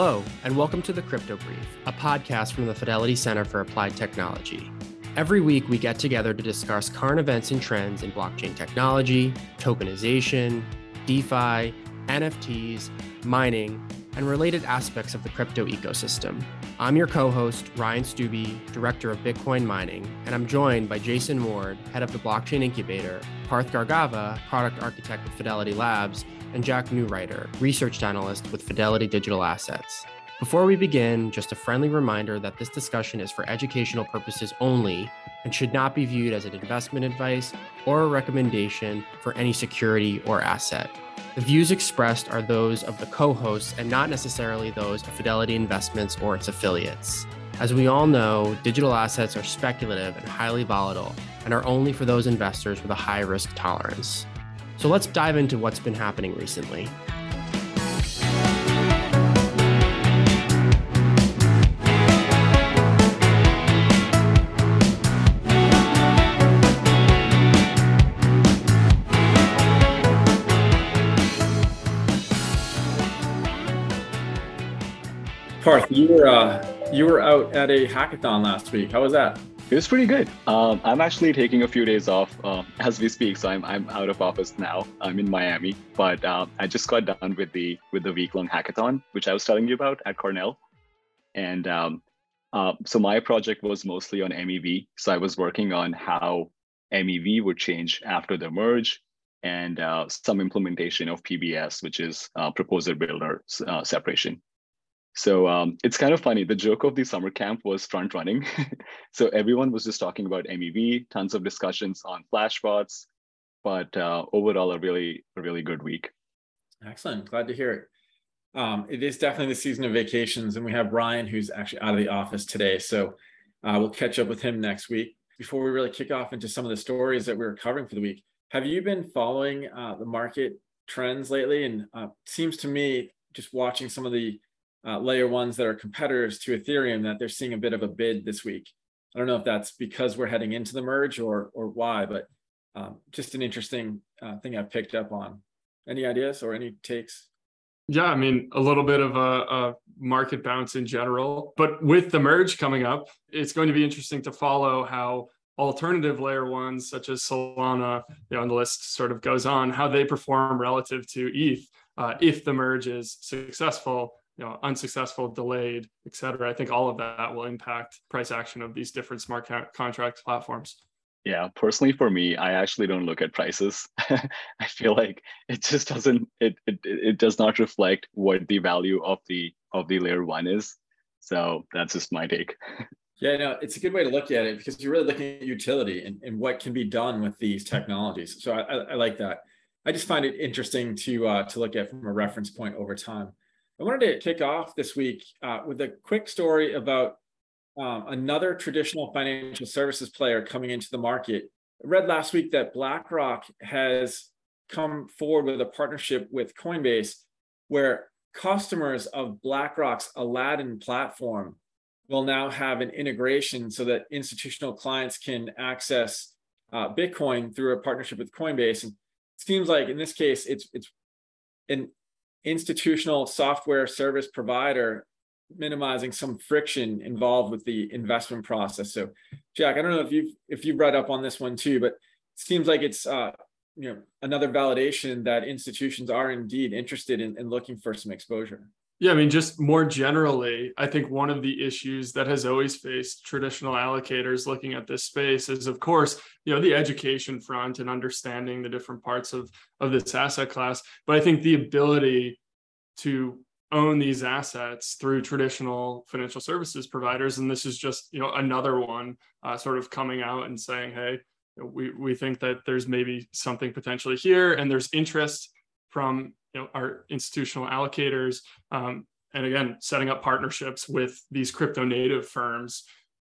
Hello, and welcome to the Crypto Brief, a podcast from the Fidelity Center for Applied Technology. Every week, we get together to discuss current events and trends in blockchain technology, tokenization, DeFi, NFTs, mining, and related aspects of the crypto ecosystem. I'm your co host, Ryan Stubbe, Director of Bitcoin Mining, and I'm joined by Jason Ward, Head of the Blockchain Incubator, Parth Gargava, Product Architect with Fidelity Labs, and Jack Neureuter, Research Analyst with Fidelity Digital Assets. Before we begin, just a friendly reminder that this discussion is for educational purposes only and should not be viewed as an investment advice or a recommendation for any security or asset. The views expressed are those of the co hosts and not necessarily those of Fidelity Investments or its affiliates. As we all know, digital assets are speculative and highly volatile and are only for those investors with a high risk tolerance. So let's dive into what's been happening recently. Parth, you were uh, you were out at a hackathon last week. How was that? It was pretty good. Um, I'm actually taking a few days off uh, as we speak, so I'm I'm out of office now. I'm in Miami, but uh, I just got done with the with the week long hackathon, which I was telling you about at Cornell, and um, uh, so my project was mostly on MEV. So I was working on how MEV would change after the merge, and uh, some implementation of PBS, which is uh, proposer builder uh, separation. So um, it's kind of funny. The joke of the summer camp was front running. so everyone was just talking about MEV, tons of discussions on flashbots, but uh, overall a really, a really good week. Excellent. Glad to hear it. Um, it is definitely the season of vacations, and we have Ryan, who's actually out of the office today. So uh, we'll catch up with him next week. Before we really kick off into some of the stories that we are covering for the week, have you been following uh, the market trends lately? And uh, seems to me, just watching some of the uh, layer ones that are competitors to Ethereum that they're seeing a bit of a bid this week. I don't know if that's because we're heading into the merge or or why, but um, just an interesting uh, thing I've picked up on. Any ideas or any takes? Yeah, I mean, a little bit of a, a, market bounce in general. But with the merge coming up, it's going to be interesting to follow how alternative layer ones, such as Solana, you know, the list sort of goes on, how they perform relative to ETH uh, if the merge is successful you know, unsuccessful, delayed, et cetera. I think all of that will impact price action of these different smart co- contract platforms. Yeah, personally for me, I actually don't look at prices. I feel like it just doesn't it, it it does not reflect what the value of the of the layer one is. So that's just my take. Yeah, no, it's a good way to look at it because you're really looking at utility and, and what can be done with these technologies. So I, I, I like that. I just find it interesting to uh, to look at from a reference point over time. I wanted to kick off this week uh, with a quick story about um, another traditional financial services player coming into the market. I read last week that BlackRock has come forward with a partnership with Coinbase where customers of BlackRock's Aladdin platform will now have an integration so that institutional clients can access uh, Bitcoin through a partnership with Coinbase. And it seems like in this case, it's it's an institutional software service provider minimizing some friction involved with the investment process. So, Jack, I don't know if you've if you've read up on this one too, but it seems like it's uh, you know another validation that institutions are indeed interested in, in looking for some exposure. Yeah, I mean, just more generally, I think one of the issues that has always faced traditional allocators looking at this space is, of course, you know, the education front and understanding the different parts of of this asset class. But I think the ability to own these assets through traditional financial services providers, and this is just you know another one, uh, sort of coming out and saying, hey, we we think that there's maybe something potentially here, and there's interest from you know our institutional allocators um, and again setting up partnerships with these crypto native firms.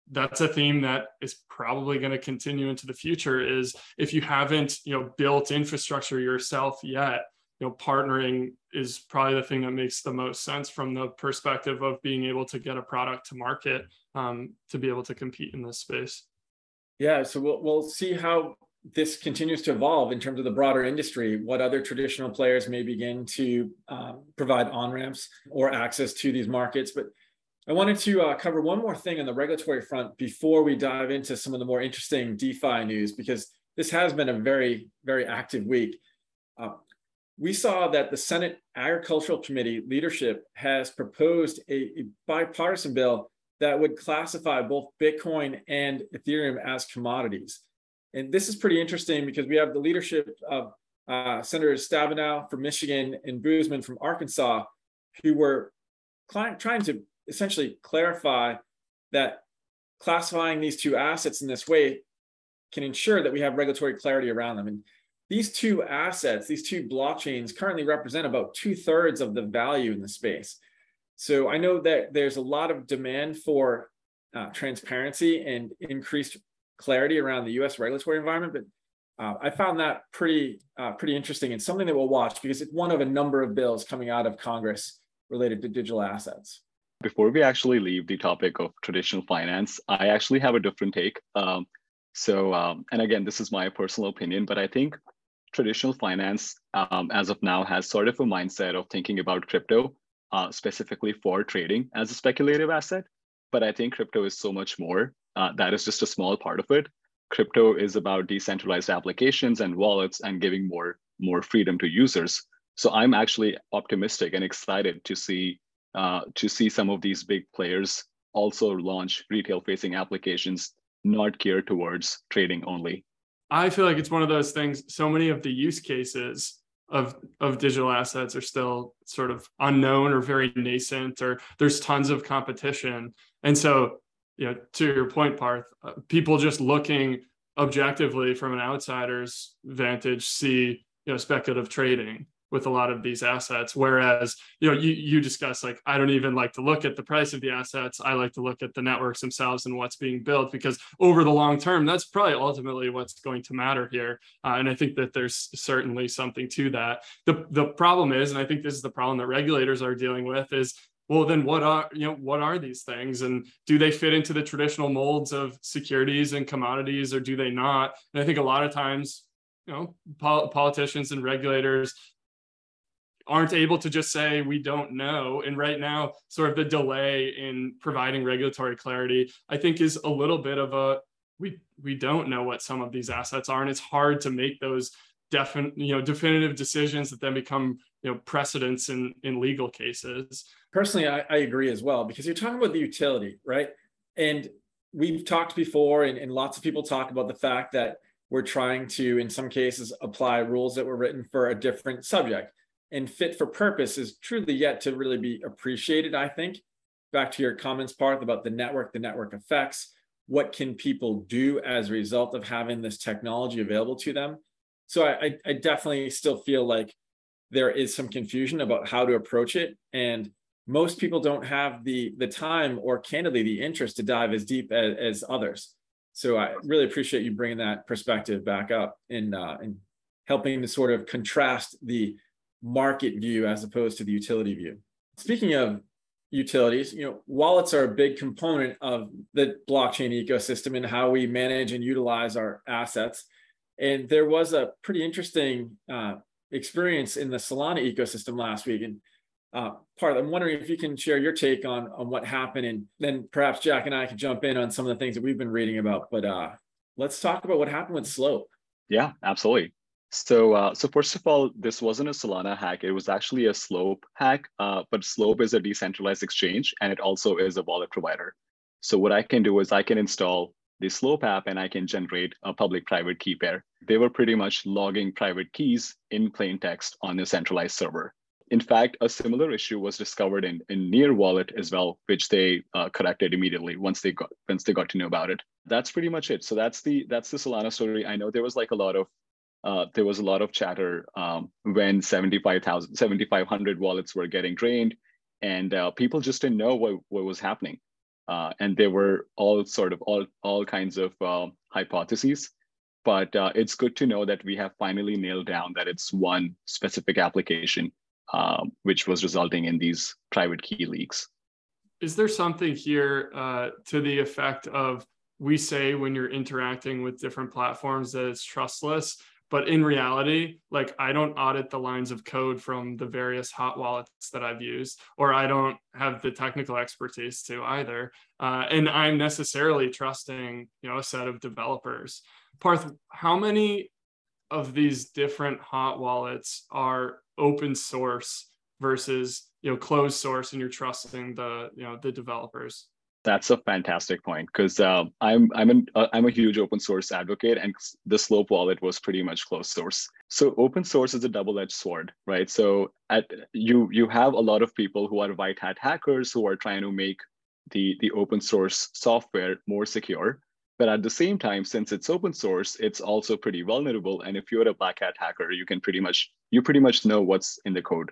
That's a theme that is probably going to continue into the future is if you haven't you know built infrastructure yourself yet you know partnering is probably the thing that makes the most sense from the perspective of being able to get a product to market um, to be able to compete in this space. Yeah so we'll, we'll see how this continues to evolve in terms of the broader industry, what other traditional players may begin to um, provide on ramps or access to these markets. But I wanted to uh, cover one more thing on the regulatory front before we dive into some of the more interesting DeFi news, because this has been a very, very active week. Uh, we saw that the Senate Agricultural Committee leadership has proposed a, a bipartisan bill that would classify both Bitcoin and Ethereum as commodities. And this is pretty interesting because we have the leadership of uh, Senator Stabenow from Michigan and Boozman from Arkansas, who were trying to essentially clarify that classifying these two assets in this way can ensure that we have regulatory clarity around them. And these two assets, these two blockchains currently represent about two thirds of the value in the space. So I know that there's a lot of demand for uh, transparency and increased clarity around the U.S. regulatory environment, but uh, I found that pretty uh, pretty interesting and something that we'll watch because it's one of a number of bills coming out of Congress related to digital assets. Before we actually leave the topic of traditional finance, I actually have a different take. Um, so, um, and again, this is my personal opinion, but I think traditional finance, um, as of now, has sort of a mindset of thinking about crypto uh, specifically for trading as a speculative asset. But I think crypto is so much more. Uh, that is just a small part of it. Crypto is about decentralized applications and wallets and giving more more freedom to users. So I'm actually optimistic and excited to see uh, to see some of these big players also launch retail facing applications not geared towards trading only. I feel like it's one of those things. So many of the use cases of of digital assets are still sort of unknown or very nascent, or there's tons of competition. And so, you know, to your point, Parth, uh, people just looking objectively from an outsider's vantage see you know speculative trading with a lot of these assets. Whereas you know you you discuss like i don't even like to look at the price of the assets. I like to look at the networks themselves and what's being built because over the long term that's probably ultimately what's going to matter here. Uh, and i think that there's certainly something to that. The the problem is and i think this is the problem that regulators are dealing with is well then what are you know what are these things? And do they fit into the traditional molds of securities and commodities or do they not? And i think a lot of times you know pol- politicians and regulators aren't able to just say we don't know. And right now sort of the delay in providing regulatory clarity i think is a little bit of a we we don't know what some of these assets are. And it's hard to make those definite you know definitive decisions that then become you know precedents in in legal cases personally I, I agree as well because you're talking about the utility right and we've talked before and, and lots of people talk about the fact that we're trying to in some cases apply rules that were written for a different subject and fit for purpose is truly yet to really be appreciated, I think. Back to your comments Parth about the network, the network effects. What can people do as a result of having this technology available to them? So I, I definitely still feel like there is some confusion about how to approach it. And most people don't have the, the time or candidly the interest to dive as deep as, as others. So I really appreciate you bringing that perspective back up and, uh, and helping to sort of contrast the market view as opposed to the utility view. Speaking of utilities, you know, wallets are a big component of the blockchain ecosystem and how we manage and utilize our assets. And there was a pretty interesting uh, experience in the Solana ecosystem last week. And uh, Parth, I'm wondering if you can share your take on on what happened, and then perhaps Jack and I can jump in on some of the things that we've been reading about. But uh, let's talk about what happened with Slope. Yeah, absolutely. So, uh, so first of all, this wasn't a Solana hack. It was actually a Slope hack, uh, but Slope is a decentralized exchange and it also is a wallet provider. So what I can do is I can install the Slope app and I can generate a public-private key pair. They were pretty much logging private keys in plain text on a centralized server. In fact, a similar issue was discovered in, in Near Wallet as well, which they uh, corrected immediately once they got once they got to know about it. That's pretty much it. So that's the that's the Solana story. I know there was like a lot of uh, there was a lot of chatter um, when 75,000, 7,500 wallets were getting drained, and uh, people just didn't know what, what was happening. Uh, and there were all sort of all, all kinds of uh, hypotheses. But uh, it's good to know that we have finally nailed down that it's one specific application, um, which was resulting in these private key leaks. Is there something here to the effect of we say when you're interacting with different platforms that it's trustless but in reality like i don't audit the lines of code from the various hot wallets that i've used or i don't have the technical expertise to either uh, and i'm necessarily trusting you know a set of developers parth how many of these different hot wallets are open source versus you know closed source and you're trusting the you know the developers that's a fantastic point because uh, I'm I'm an uh, I'm a huge open source advocate, and the Slope wallet was pretty much closed source. So open source is a double edged sword, right? So at you you have a lot of people who are white hat hackers who are trying to make the the open source software more secure. But at the same time, since it's open source, it's also pretty vulnerable. And if you're a black hat hacker, you can pretty much you pretty much know what's in the code.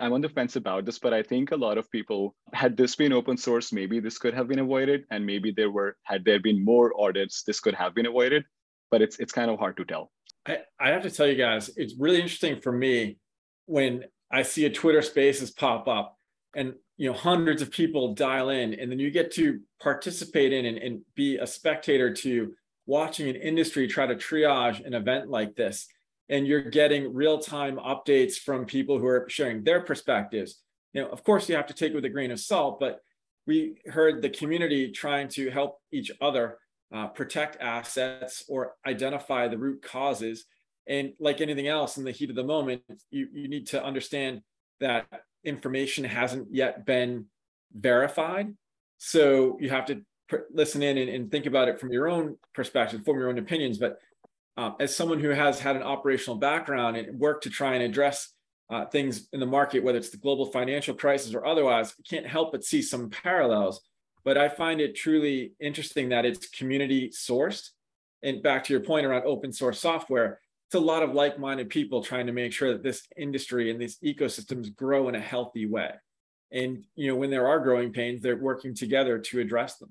I'm on the fence about this, but I think a lot of people, had this been open source, maybe this could have been avoided, and maybe there were, had there been more audits, this could have been avoided. But it's it's kind of hard to tell. I, I have to tell you guys, it's really interesting for me when I see a Twitter Spaces pop up, and you know hundreds of people dial in, and then you get to participate in and, and be a spectator to watching an industry try to triage an event like this. And you're getting real-time updates from people who are sharing their perspectives. You know of course you have to take it with a grain of salt but we heard the community trying to help each other uh, protect assets or identify the root causes. And like anything else in the heat of the moment you, you need to understand that information hasn't yet been verified so you have to pr- listen in and, and think about it from your own perspective form your own opinions but um, as someone who has had an operational background and worked to try and address uh, things in the market, whether it's the global financial crisis or otherwise, can't help but see some parallels. But I find it truly interesting that it's community sourced. And back to your point around open source software, it's a lot of like minded people trying to make sure that this industry and these ecosystems grow in a healthy way. And you know, when there are growing pains, they're working together to address them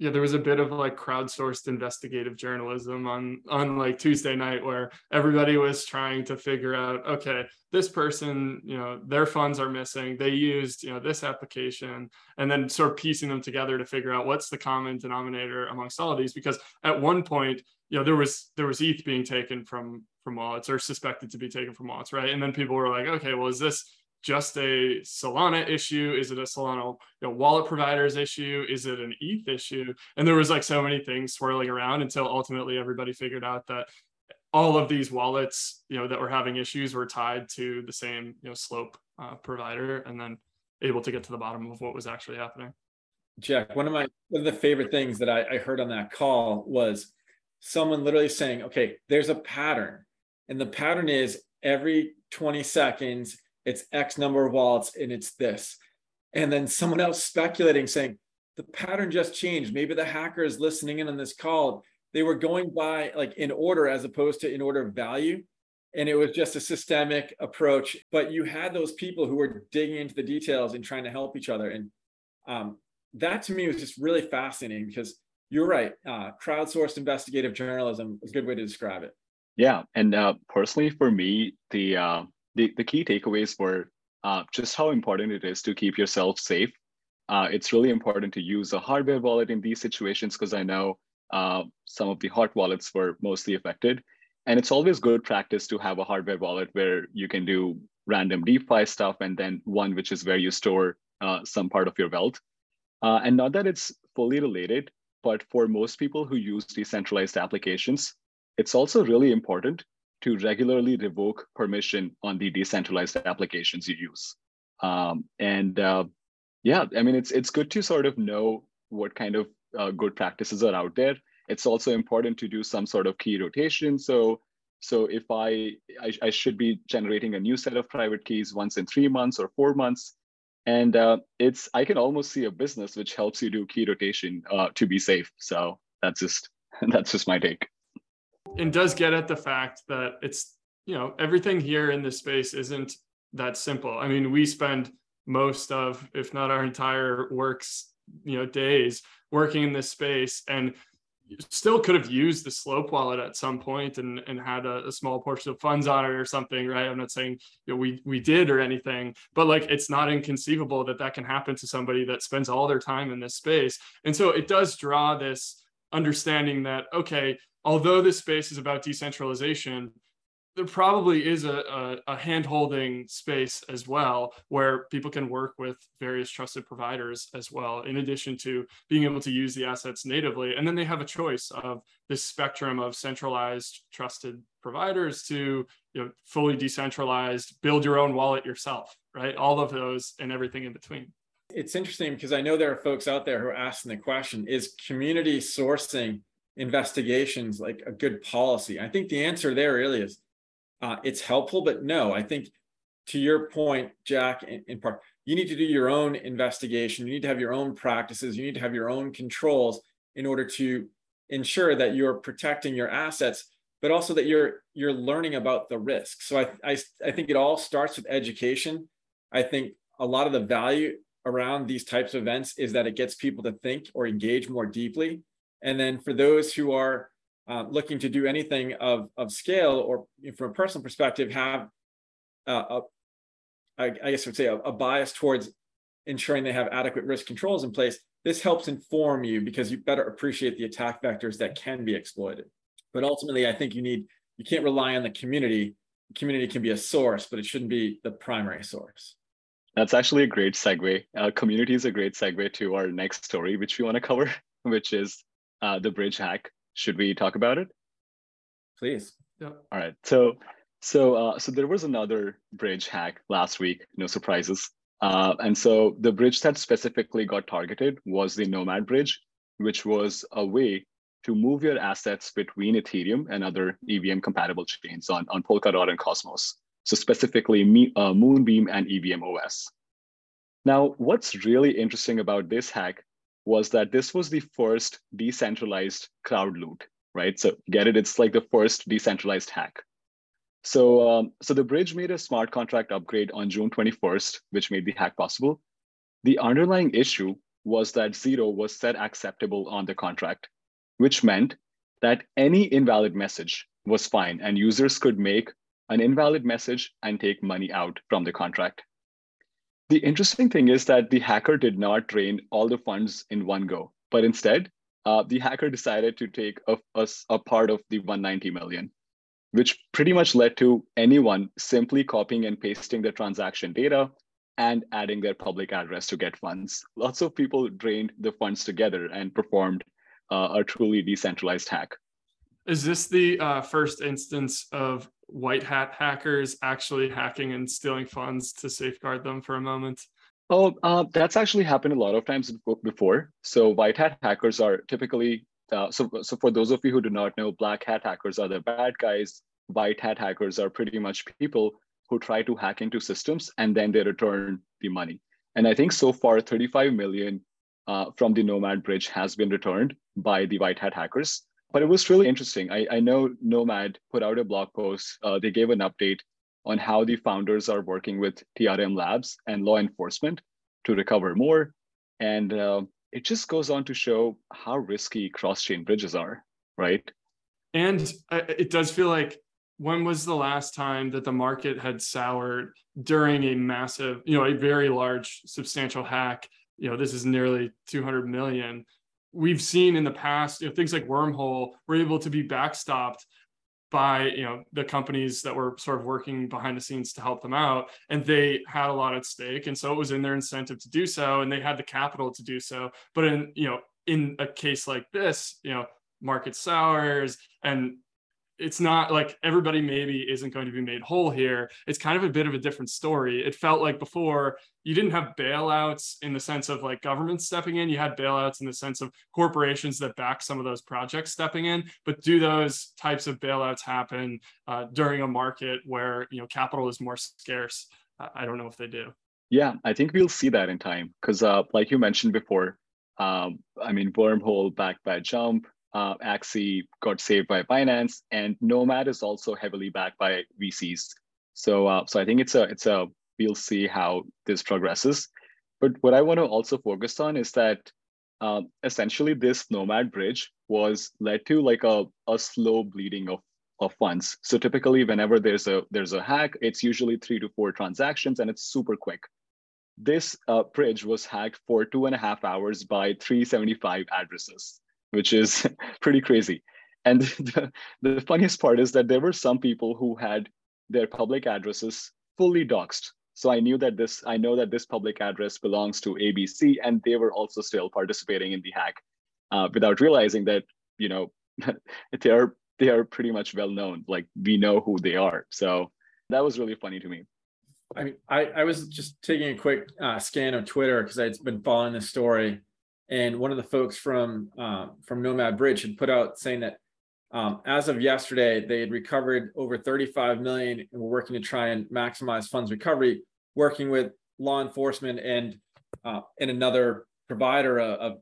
yeah there was a bit of like crowdsourced investigative journalism on on like tuesday night where everybody was trying to figure out okay this person you know their funds are missing. They used you know this application and then sort of piecing them together to figure out what's the common denominator amongst all of these because at one point you know there was there was eth being taken from from wallets or suspected to be taken from wallets right? And then people were like okay well is this just a Solana issue? Is it a Solana you know, wallet providers issue? Is it an ETH issue? And there was like so many things swirling around until ultimately everybody figured out that all of these wallets, you know, that were having issues were tied to the same, you know, slope uh, provider, and then able to get to the bottom of what was actually happening. Jack, one of my one of the favorite things that I, I heard on that call was someone literally saying, "Okay, there's a pattern, and the pattern is every 20 seconds." It's X number of wallets and it's this. And then someone else speculating saying, the pattern just changed. Maybe the hacker is listening in on this call. They were going by like in order as opposed to in order of value. And it was just a systemic approach. But you had those people who were digging into the details and trying to help each other. And um, that to me was just really fascinating because you're right. Uh, crowdsourced investigative journalism is a good way to describe it. Yeah. And uh, personally, for me, the uh, the, the key takeaways were uh, just how important it is to keep yourself safe. Uh, it's really important to use a hardware wallet in these situations because I know uh, some of the hot wallets were mostly affected. And it's always good practice to have a hardware wallet where you can do random DeFi stuff and then one which is where you store uh, some part of your wealth. Uh, and not that it's fully related, but for most people who use decentralized applications, it's also really important to regularly revoke permission on the decentralized applications you use. Um, and uh, yeah, I mean, it's it's good to sort of know what kind of uh, good practices are out there. It's also important to do some sort of key rotation. So so if I, I, I should be generating a new set of private keys once in three months or four months, and uh, it's I can almost see a business which helps you do key rotation uh, to be safe. So that's just that's just my take and does get at the fact that it's you know everything here in this space isn't that simple. I mean we spend most of if not our entire works you know days working in this space and still could have used the slope wallet at some point and, and had a, a, small portion of funds on it or something right? I'm not saying you know, we we did or anything but like it's not inconceivable that that can happen to somebody that spends all their time in this space. And so it does draw this understanding that okay, although this space is about decentralization, there probably is a, a, a hand-holding space as well where people can work with various trusted providers as well in addition to being able to use the assets natively. And then they have a choice of this spectrum of centralized trusted providers to you know fully decentralized build your own wallet yourself right? All of those and everything in between. It's interesting because i know there are folks out there who are asking the question is community sourcing investigations like a good policy i think the answer there really is uh, it's helpful, but no, I think to your point, Jack, in, in, Parth, you need to do your own investigation. You need to have your own practices. You need to have your own controls in order to ensure that you're protecting your assets, but also that you're you're learning about the risk. So I, I, I think it all starts with education. I think a lot of the value around these types of events is that it gets people to think or engage more deeply. And then for those who are uh, looking to do anything of, of scale or from a personal perspective have uh, a, I, guess I would say a, a bias towards ensuring they have adequate risk controls in place, this helps inform you because you better appreciate the attack vectors that can be exploited. But ultimately, I think you need you can't rely on the community. The community can be a source, but it shouldn't be the primary source. That's actually a great segue. Uh, community is a great segue to our next story, which we want to cover, which is uh, the bridge hack. Should we talk about it? Please. Yeah. All right. So so uh, so there was another bridge hack last week. No surprises. Uh, and so the bridge that specifically got targeted was the Nomad bridge, which was a way to move your assets between Ethereum and other EVM compatible chains on, on Polkadot and Cosmos. So specifically me, uh, Moonbeam and Evmos. Now, what's really interesting about this hack was that this was the first decentralized crowd loot, right? So get it? It's like the first decentralized hack. So, um, so the bridge made a smart contract upgrade on June 21st, which made the hack possible. The underlying issue was that zero was set acceptable on the contract, which meant that any invalid message was fine and users could make an invalid message and take money out from the contract. The interesting thing is that the hacker did not drain all the funds in one go, but instead, uh, the hacker decided to take a, a, a part of the 190 million, which pretty much led to anyone simply copying and pasting the transaction data and adding their public address to get funds. Lots of people drained the funds together and performed uh, a truly decentralized hack. Is this the uh, first instance of white hat hackers actually hacking and stealing funds to safeguard them for a moment? Oh, uh, that's actually happened a lot of times before. So white hat hackers are typically uh, so. So for those of you who do not know, black hat hackers are the bad guys. White hat hackers are pretty much people who try to hack into systems and then they return the money. And I think so far, 35 million uh, from the Nomad bridge has been returned by the white hat hackers. But it was really interesting. I, I know Nomad put out a blog post. Uh, they gave an update on how the founders are working with TRM Labs and law enforcement to recover more. And uh, it just goes on to show how risky cross chain bridges are, right? And uh, it does feel like when was the last time that the market had soured during a massive, you know, a very large, substantial hack? You know, this is nearly 200 million we've seen in the past, you know, things like Wormhole were able to be backstopped by you know the companies that were sort of working behind the scenes to help them out and they had a lot at stake and so it was in their incentive to do so and they had the capital to do so. But in you know in a case like this you know market sours and it's not like everybody maybe isn't going to be made whole here. It's kind of a bit of a different story. It felt like before you didn't have bailouts in the sense of like government stepping in. You had bailouts in the sense of corporations that back some of those projects stepping in. But do those types of bailouts happen uh, during a market where you know capital is more scarce? I don't know if they do. Yeah, I think we'll see that in time because, uh, like you mentioned before, um, I mean, wormhole backed by Jump, uh, Axie got saved by Binance, and Nomad is also heavily backed by VCs. So, uh, so I think it's a it's a we'll see how this progresses. But what I want to also focus on is that um, essentially this Nomad bridge was led to like a, a slow bleeding of of funds. So typically, whenever there's a there's a hack, it's usually three to four transactions, and it's super quick. This uh, bridge was hacked for two and a half hours by 375 addresses. Which is pretty crazy. And the, the funniest part is that there were some people who had their public addresses fully doxed. So I knew that this, I know that this public address belongs to ABC, and they were also still participating in the hack uh, without realizing that, you know, they are they are pretty much well known. Like we know who they are. So that was really funny to me. I mean, I, I was just taking a quick uh, scan of Twitter because I'd been following this story, and one of the folks from uh, from Nomad Bridge had put out saying that um, as of yesterday, they had recovered over 35 million and were working to try and maximize funds recovery, working with law enforcement and uh, and another provider of, of,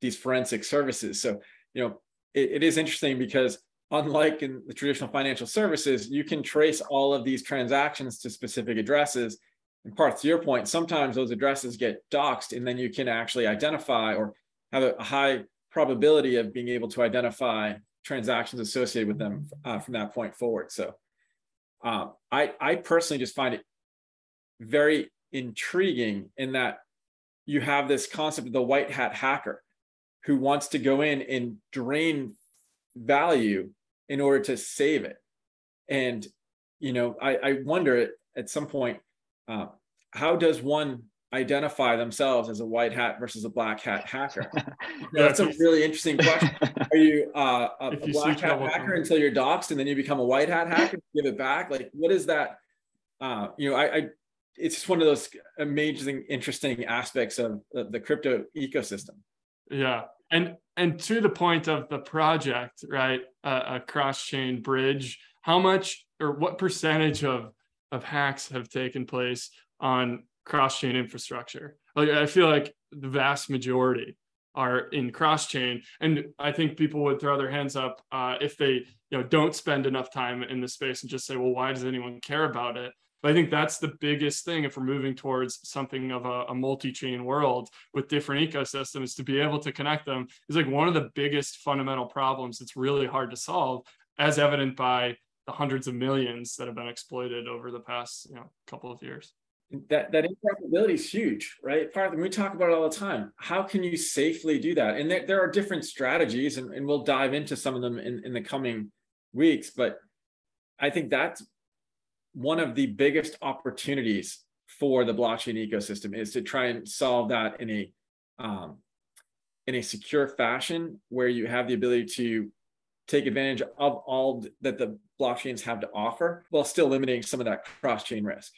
these forensic services. So, you know, it, it is interesting because unlike in the traditional financial services, you can trace all of these transactions to specific addresses. And Parth to your point, sometimes those addresses get doxed, and then you can actually identify or have a, high probability of being able to identify transactions associated with them uh, from that point forward. So, um, I I personally just find it very intriguing in that you have this concept of the white hat hacker who wants to go in and drain value in order to save it. And, you know, I, I wonder at some point, uh, how does one identify themselves as a white hat versus a black hat hacker? That's a really interesting question. Are you uh, a, a black hat hacker until you're doxxed and then you become a white hat hacker, give it back? Like, what is that? Uh, you know, I, I, it's just one of those amazing, interesting aspects of the, the crypto ecosystem. Yeah, and and to the point of the project, right? Uh, a cross chain bridge. How much or what percentage of of hacks have taken place on cross chain infrastructure? Like I feel like the vast majority are in cross chain, and I think people would throw their hands up uh, if they you know don't spend enough time in the space and just say, well, why does anyone care about it? But I think that's the biggest thing if we're moving towards something of a, a multi-chain world with different ecosystems to be able to connect them is like one of the biggest fundamental problems that's really hard to solve, as evident by the hundreds of millions that have been exploited over the past you know couple of years. That that interoperability is huge, right? Part of we talk about it all the time. How can you safely do that? And there, there are different strategies, and, and we'll dive into some of them in, in the coming weeks. But I think that's one of the biggest opportunities for the blockchain ecosystem is to try and solve that in a um, in a secure fashion where you have the ability to take advantage of all that the blockchains have to offer while still limiting some of that cross-chain risk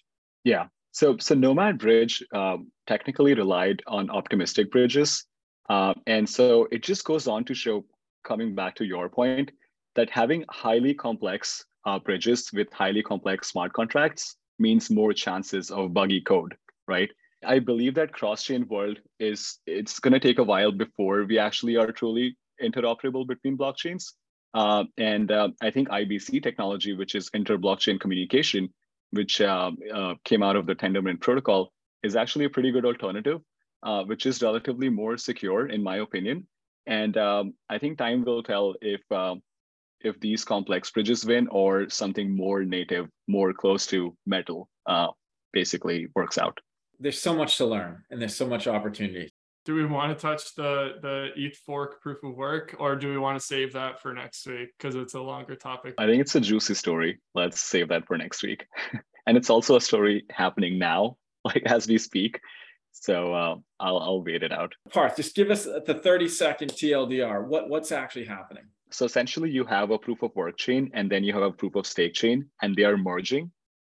yeah so so nomad bridge um, technically relied on optimistic bridges uh, and so it just goes on to show coming back to your point that having highly complex uh, bridges with highly complex smart contracts means more chances of buggy code, right? I believe that cross-chain world is it's going to take a while before we actually are truly interoperable between blockchains. Uh, and uh, I think IBC technology, which is inter-blockchain communication, which uh, uh, came out of the Tendermint protocol, is actually a pretty good alternative, uh, which is relatively more secure, in my opinion. And um, I think time will tell if um, if these complex bridges win or something more native, more close to metal, uh, basically works out. There's so much to learn and there's so much opportunity. Do we want to touch the the ETH fork proof of work, or do we want to save that for next week because it's a longer topic? I think it's a juicy story. Let's save that for next week. and it's also a story happening now, like as we speak. So uh, I'll I'll wait it out. Parth, just give us the 30 second TLDR. What what's actually happening? So essentially, you have a proof of work chain and then you have a proof of stake chain, and they are merging.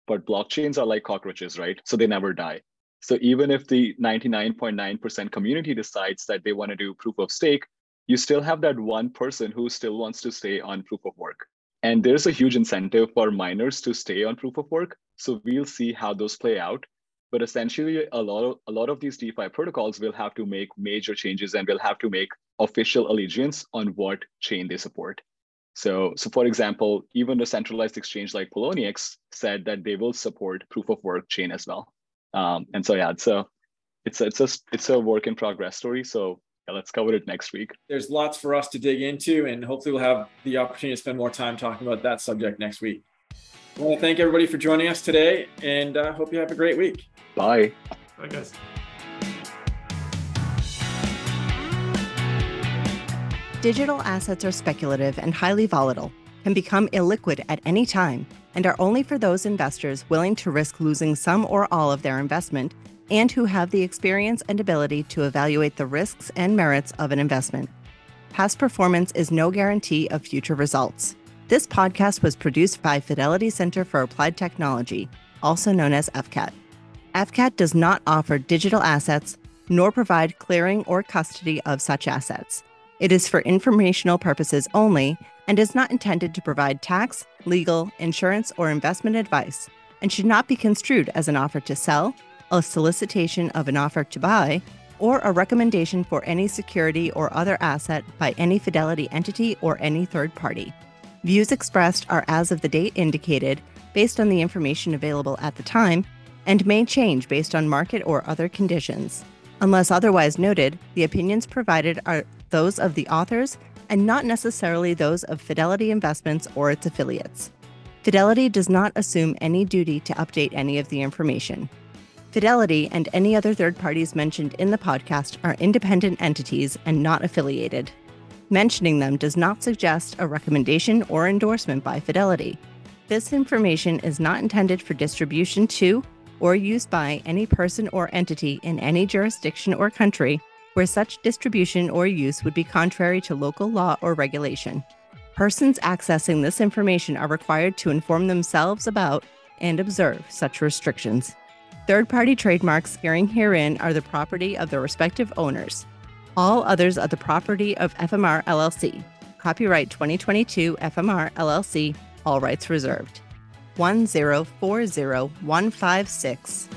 But blockchains are like cockroaches, right? So they never die. So even if the 99.9% community decides that they want to do proof of stake, you still have that one person who still wants to stay on proof of work. And there's a huge incentive for miners to stay on proof of work. So we'll see how those play out. But essentially, a lot of a lot of these DeFi protocols will have to make major changes and will have to make official allegiance on what chain they support. So, so for example, even a centralized exchange like Poloniex said that they will support proof of work chain as well. Um, and so yeah, it's a it's a, it's a it's a work in progress story. So yeah, let's cover it next week. There's lots for us to dig into, and hopefully we'll have the opportunity to spend more time talking about that subject next week. I want to thank everybody for joining us today, and uh, hope you have a great week. Bye. Bye, guys. Digital assets are speculative and highly volatile, can become illiquid at any time, and are only for those investors willing to risk losing some or all of their investment and who have the experience and ability to evaluate the risks and merits of an investment. Past performance is no guarantee of future results. This podcast was produced by Fidelity Center for Applied Technology, also known as FCAT. FCAT does not offer digital assets nor provide clearing or custody of such assets. It is for informational purposes only and is not intended to provide tax, legal, insurance, or investment advice, and should not be construed as an offer to sell, a solicitation of an offer to buy, or a recommendation for any security or other asset by any Fidelity entity or any third party. Views expressed are as of the date indicated, based on the information available at the time, and may change based on market or other conditions. Unless otherwise noted, the opinions provided are those of the authors and not necessarily those of Fidelity Investments or its affiliates. Fidelity does not assume any duty to update any of the information. Fidelity and any other third parties mentioned in the podcast are independent entities and not affiliated. Mentioning them does not suggest a recommendation or endorsement by Fidelity. This information is not intended for distribution to or used by any person or entity in any jurisdiction or country where such distribution or use would be contrary to local law or regulation. Persons accessing this information are required to inform themselves about and observe such restrictions. Third party trademarks appearing herein are the property of their respective owners. All others are the property of FMR LLC. Copyright 2022 FMR LLC, all rights reserved. 1040156